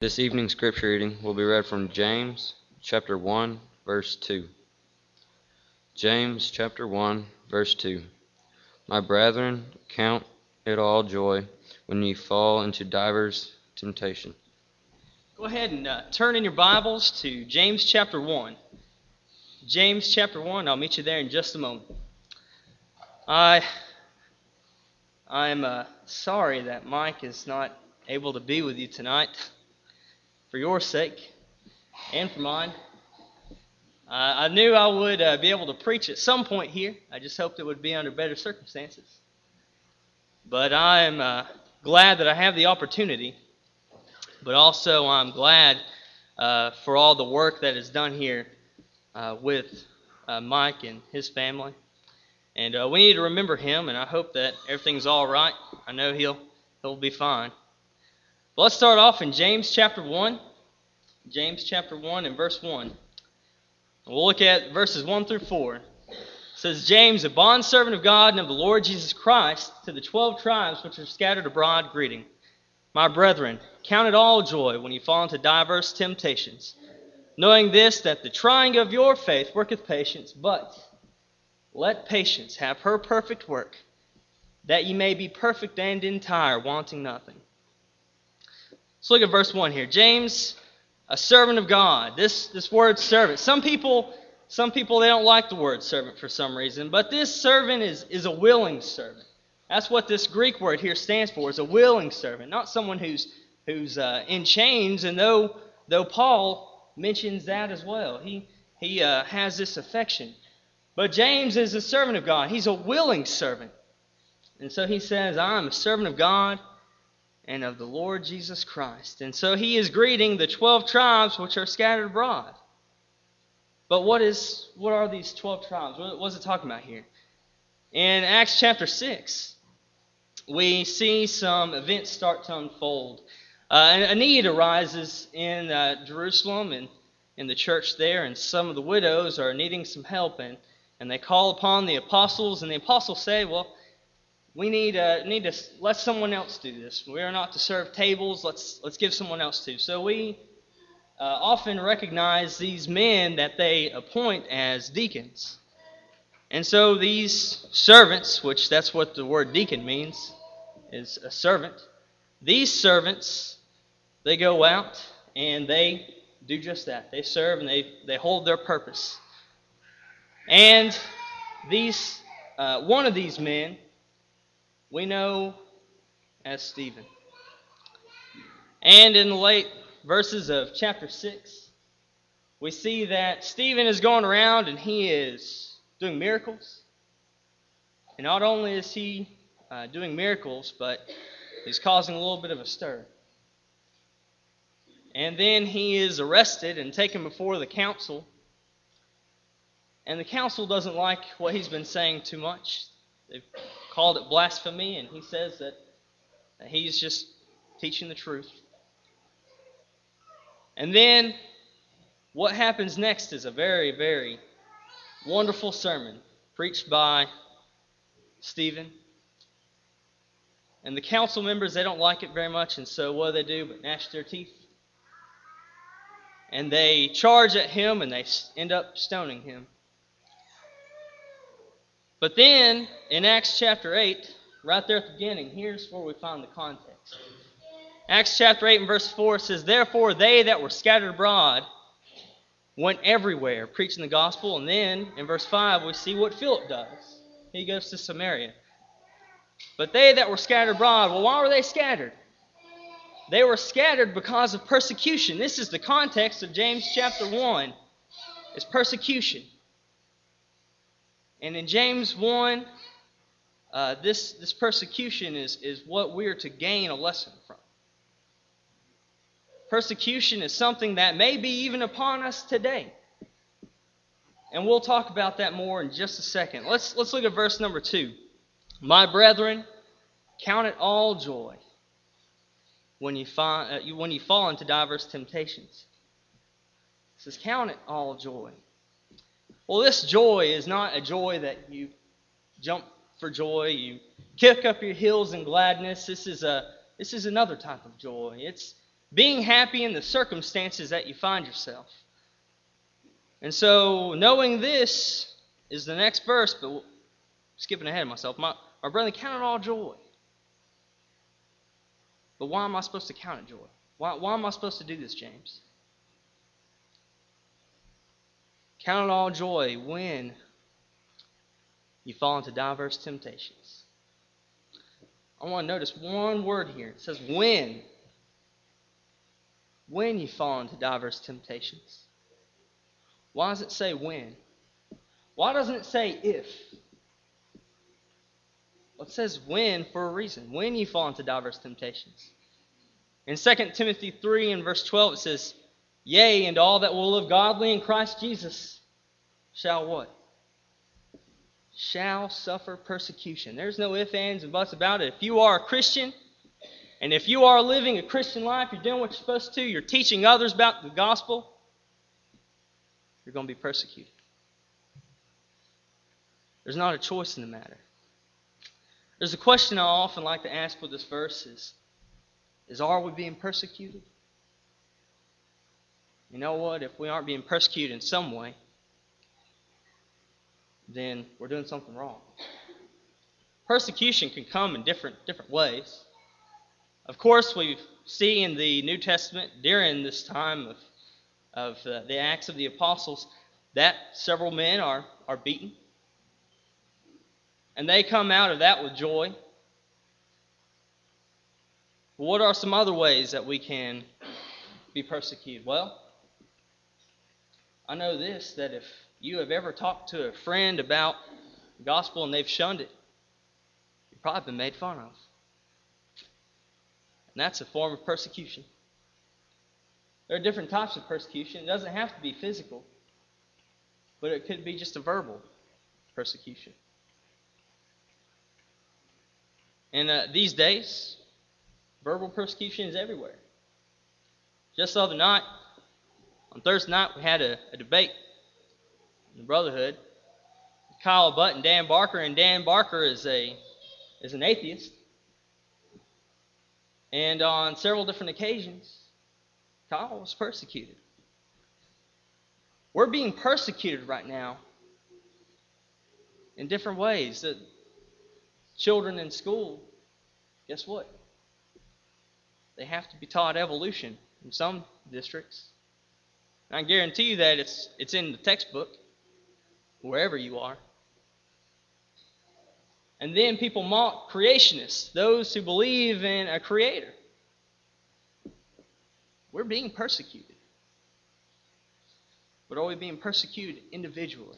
This evening's scripture reading will be read from James chapter 1, verse 2. James chapter 1, verse 2. My brethren, count it all joy when ye fall into divers temptation. Go ahead and uh, turn in your Bibles to James chapter 1. James chapter 1, I'll meet you there in just a moment. I I'm uh, sorry that Mike is not able to be with you tonight for your sake and for mine. Uh, I knew I would uh, be able to preach at some point here. I just hoped it would be under better circumstances. But I am uh, glad that I have the opportunity. But also, I'm glad uh, for all the work that is done here uh, with uh, Mike and his family. And we need to remember him, and I hope that everything's all right. I know he'll he'll be fine. Well, let's start off in James chapter 1. James chapter 1 and verse 1. We'll look at verses 1 through 4. It says, James, a bondservant of God and of the Lord Jesus Christ, to the twelve tribes which are scattered abroad, greeting. My brethren, count it all joy when you fall into diverse temptations, knowing this, that the trying of your faith worketh patience, but let patience have her perfect work, that ye may be perfect and entire, wanting nothing. Let's look at verse 1 here. James, a servant of God. This, this word servant. Some people, some people they don't like the word servant for some reason, but this servant is, is a willing servant. That's what this Greek word here stands for, is a willing servant, not someone who's who's uh, in chains. And though though Paul mentions that as well, he he uh, has this affection. But James is a servant of God. He's a willing servant. And so he says, I'm a servant of God and of the Lord Jesus Christ. And so he is greeting the 12 tribes which are scattered abroad. But what is what are these 12 tribes? What, is it talking about here? In Acts chapter 6, we see some events start to unfold. Uh, a need arises in uh, Jerusalem and in the church there, and some of the widows are needing some help, and, and they call upon the apostles, and the apostles say, Well, we need, uh, need to let someone else do this. We are not to serve tables. Let's, let's give someone else to. So we uh, often recognize these men that they appoint as deacons. And so these servants, which that's what the word deacon means, is a servant. These servants, they go out and they do just that. They serve and they, they hold their purpose. And these, uh, one of these men, we know as Stephen. And in the late verses of chapter 6, we see that Stephen is going around and he is doing miracles. And not only is he uh, doing miracles, but he's causing a little bit of a stir. And then he is arrested and taken before the council. And the council doesn't like what he's been saying too much. They've called it blasphemy, and he says that, he's just teaching the truth. And then what happens next is a very, very wonderful sermon preached by Stephen. And the council members, they don't like it very much, and so what do they do but gnash their teeth? And they charge at him and they end up stoning him. But then, in Acts chapter 8, right there at the beginning, here's where we find the context. Acts chapter 8 and verse 4 says, Therefore they that were scattered abroad went everywhere preaching the gospel. And then in verse 5, we see what Philip does. He goes to Samaria. But they that were scattered abroad, well, why were they scattered? They were scattered because of persecution. This is the context of James chapter 1. It's persecution. And in James 1, uh, this, this persecution is, is what we're to gain a lesson from. Persecution is something that may be even upon us today. And we'll talk about that more in just a second. Let's, let's look at verse number 2. My brethren, count it all joy when you, find, uh, when you fall into diverse temptations. It says, Count it all joy. Well, this joy is not a joy that you jump for joy, you kick up your heels in gladness. This is a this is another type of joy. It's being happy in the circumstances that you find yourself. And so, knowing this is the next verse, but skipping ahead of myself. My, my brother, count it all joy. But why am I supposed to count it joy? Why, why am I supposed to do this, James? Count it all joy when you fall into diverse temptations. I want to notice one word here. It says when. When you fall into diverse temptations. Why does it say when? Why doesn't it say if? Well, it says when for a reason. When you fall into diverse temptations. In 2 Timothy 3 and verse 12, it says, Yea, and all that will live godly in Christ Jesus shall what? Shall suffer persecution. There's no ifs, ands, and buts about it. If you are a Christian, and if you are living a Christian life, you're doing what you're supposed to, you're teaching others about the gospel, you're going to be persecuted. There's not a choice in the matter. There's a question I often like to ask with this verse is, is are we being persecuted? You know what? If we aren't being persecuted in some way, then we're doing something wrong. Persecution can come in different different ways. Of course, we see in the New Testament during this time of, of uh, the Acts of the Apostles that several men are, are beaten. And they come out of that with joy. What are some other ways that we can be persecuted? Well, I know this that if you have ever talked to a friend about the gospel and they've shunned it, you've probably been made fun of. And that's a form of persecution. There are different types of persecution. It doesn't have to be physical, but it could be just a verbal persecution. And uh, these days, verbal persecution is everywhere. Just the other night, on Thursday night, we had a, a debate the Brotherhood. Kyle Butt and Dan Barker, and Dan Barker is a is an atheist. And on several different occasions, Kyle was persecuted. We're being persecuted right now in different ways. The children in school, guess what? They have to be taught evolution in some districts. I guarantee you that it's, it's in the textbook, wherever you are. And then people mock creationists, those who believe in a creator. We're being persecuted. But are we being persecuted individually?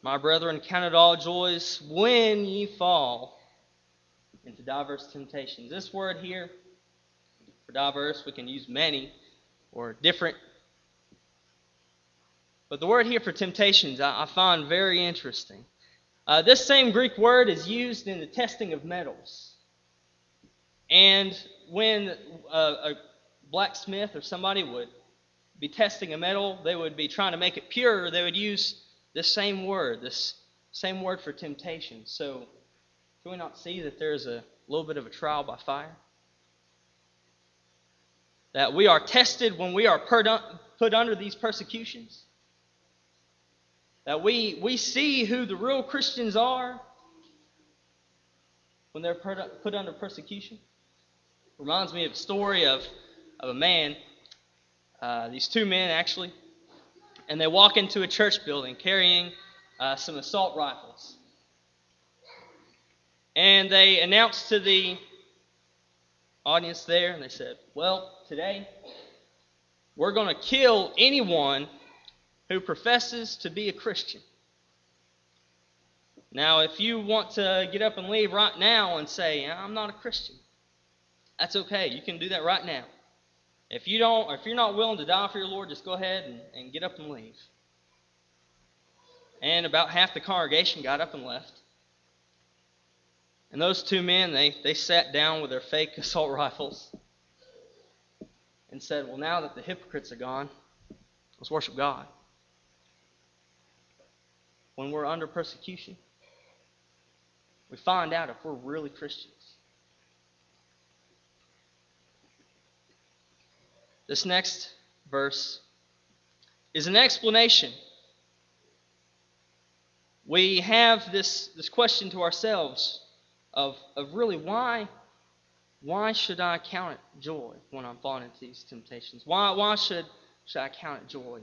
My brethren, count it all joys when ye fall into diverse temptations. This word here, for diverse, we can use many or different but the word here for temptations I, I find very interesting. Uh, this same Greek word is used in the testing of metals. And when a, a blacksmith or somebody would be testing a metal, they would be trying to make it pure, they would use this same word, this same word for temptation. So, can we not see that there's a little bit of a trial by fire? That we are tested when we are put under these persecutions? That we, we see who the real Christians are when they're put under persecution. Reminds me of a story of, of a man, uh, these two men actually, and they walk into a church building carrying uh, some assault rifles. And they announce to the audience there, and they said, Well, today we're going to kill anyone who professes to be a Christian. Now, if you want to get up and leave right now and say, I'm not a Christian, that's okay. You can do that right now. If you don't, if you're not willing to die for your Lord, just go ahead and, and get up and leave. And about half the congregation got up and left. And those two men, they, they sat down with their fake assault rifles and said, Well, now that the hypocrites are gone, let's worship God when we're under persecution, we find out if we're really Christians. this next verse is an explanation. We have this, this question to ourselves of, of really why, why should I count it joy when I'm falling into these temptations? Why, why should, should I count it joy?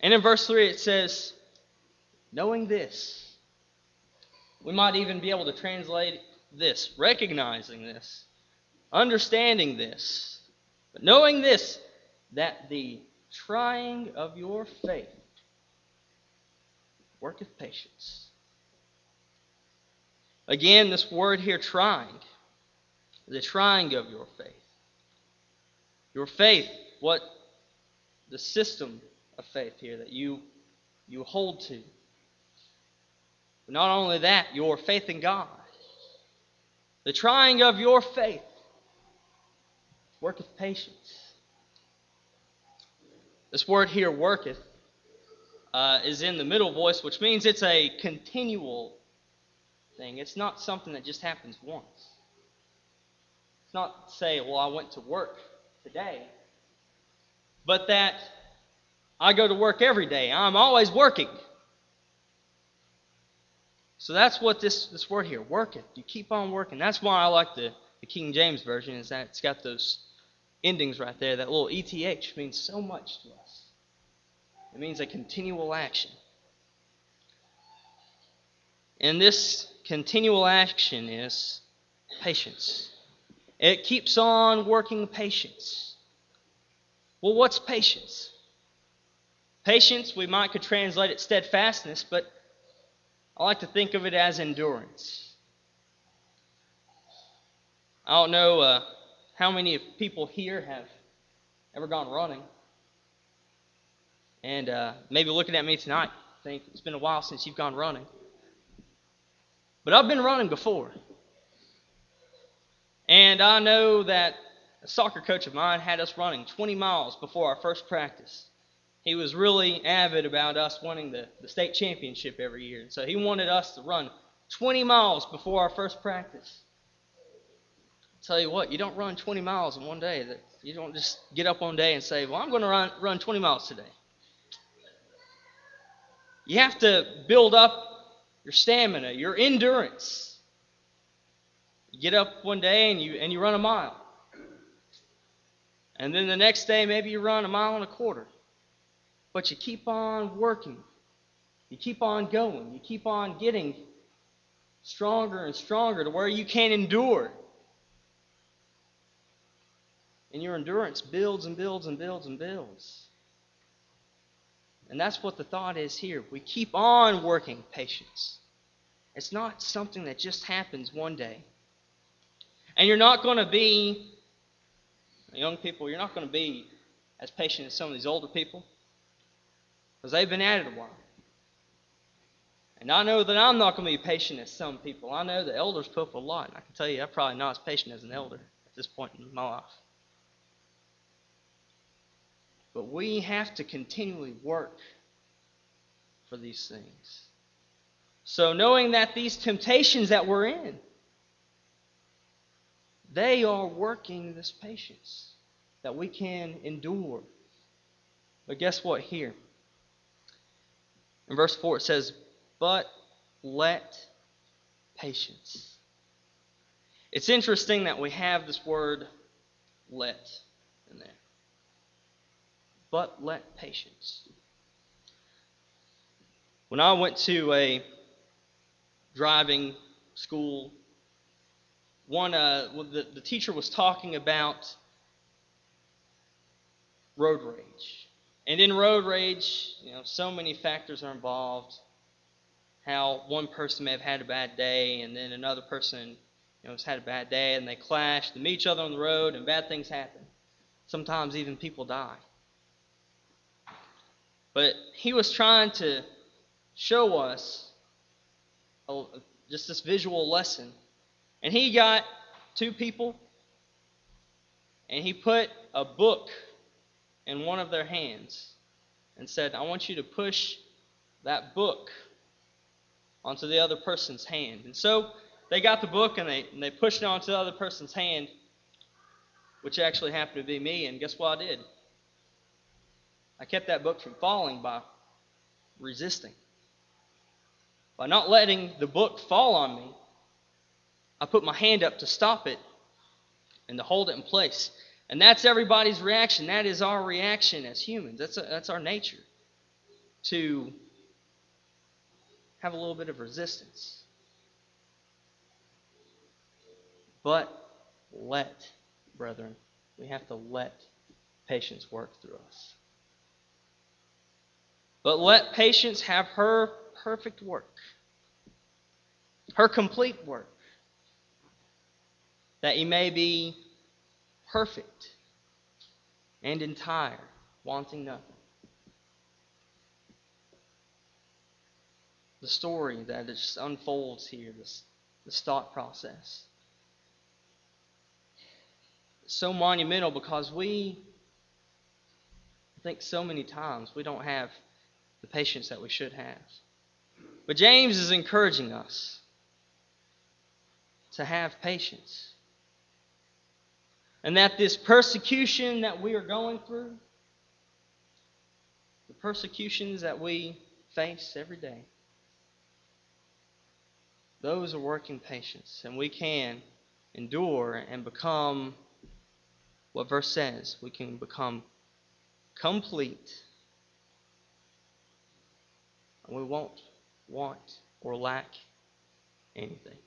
And in verse 3 it says, knowing this, we might even be able to translate this, recognizing this, understanding this, but knowing this, that the trying of your faith worketh patience. Again, this word here, trying, the trying of your faith. Your faith, what the system of faith here that you you hold to. Not only that, your faith in God. The trying of your faith worketh patience. This word here, worketh, uh, is in the middle voice, which means it's a continual thing. It's not something that just happens once. It's not say, well, I went to work today, but that I go to work every day. I'm always working. So that's what this, this word here, worketh. You keep on working. That's why I like the, the King James Version, is that it's got those endings right there. That little ETH means so much to us. It means a continual action. And this continual action is patience. It keeps on working patience. Well, what's patience? Patience, we might could translate it steadfastness, but I like to think of it as endurance. I don't know uh, how many people here have ever gone running. And uh, maybe looking at me tonight, think it's been a while since you've gone running. But I've been running before. And I know that a soccer coach of mine had us running 20 miles before our first practice. He was really avid about us winning the, the state championship every year. And so he wanted us to run 20 miles before our first practice. I'll tell you what, you don't run 20 miles in one day. You don't just get up one day and say, Well, I'm going to run, run 20 miles today. You have to build up your stamina, your endurance. You get up one day and you, and you run a mile. And then the next day, maybe you run a mile and a quarter. But you keep on working. You keep on going. You keep on getting stronger and stronger to where you can endure. And your endurance builds and builds and builds and builds. And that's what the thought is here. We keep on working patience. It's not something that just happens one day. And you're not going to be, young people, you're not going to be as patient as some of these older people because they've been at it a while. And I know that I'm not going to be patient as some people. I know the elders put up a lot. And I can tell you, I'm probably not as patient as an elder at this point in my life. But we have to continually work for these things. So, knowing that these temptations that we're in, they are working this patience that we can endure. But guess what here? In verse 4 it says, But let patience. It's interesting that we have this word let in there but let patience. When I went to a driving school, one uh, the, the teacher was talking about road rage. And in road rage, you know, so many factors are involved. How one person may have had a bad day, and then another person, you know, has had a bad day, and they clash, they meet each other on the road, and bad things happen. Sometimes even people die. But he was trying to show us a, just this visual lesson. And he got two people and he put a book in one of their hands and said, I want you to push that book onto the other person's hand. And so they got the book and they, and they pushed it onto the other person's hand. which actually happened to be me, and guess what I did? I kept that book from falling by resisting. By not letting the book fall on me, I put my hand up to stop it and to hold it in place. And that's everybody's reaction. That is our reaction as humans. That's, a, that's our nature to have a little bit of resistance. But let, brethren, we have to let patience work through us. But let patience have her perfect work, her complete work, that ye may be perfect and entire, wanting nothing. The story that just unfolds here, this, this thought process. so monumental because we I think so many times we don't have the patience that we should have. But James is encouraging us to have patience. And that this persecution that we are going through, the persecutions that we face every day, those are working patience. And we can endure and become what verse says. We can become complete. And we won't want or lack anything.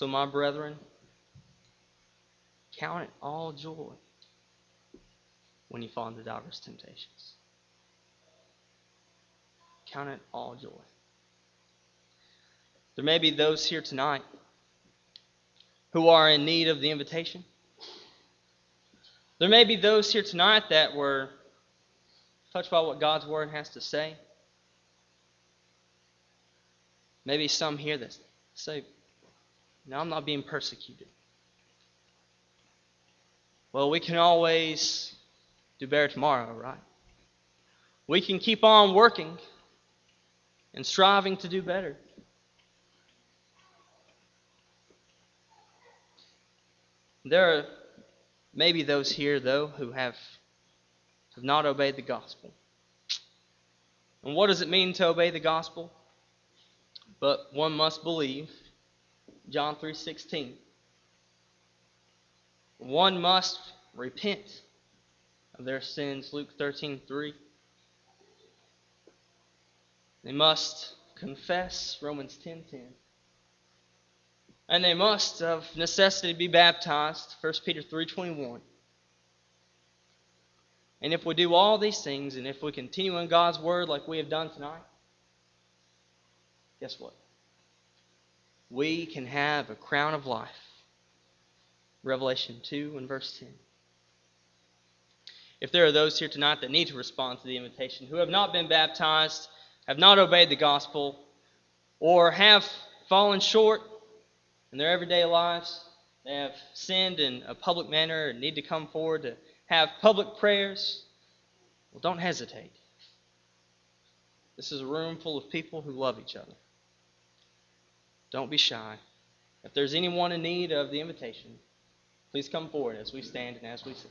So, my brethren, count it all joy when you fall into diverse temptations. Count it all joy. There may be those here tonight who are in need of the invitation. There may be those here tonight that were touched by what God's Word has to say. Maybe some here that say, No, I'm not being persecuted. Well, we can always do better tomorrow, right? We can keep on working and striving to do better. There are maybe those here, though, who have, have not obeyed the gospel. And what does it mean to obey the gospel? But one must believe. John 3:16. One must repent of their sins. Luke 13:3. They must confess. Romans 10:10. And they must of necessity be baptized. 1 Peter 3:21. And if we do all these things and if we continue in God's word like we have done tonight, guess what? We can have a crown of life. Revelation 2 and verse 10. If there are those here tonight that need to respond to the invitation, who have not been baptized, have not obeyed the gospel, or have fallen short in their everyday lives, they have sinned in a public manner and need to come forward to have public prayers, well, don't hesitate. This is a room full of people who love each other. Don't be shy. If there's anyone in need of the invitation, please come forward as we stand and as we sing.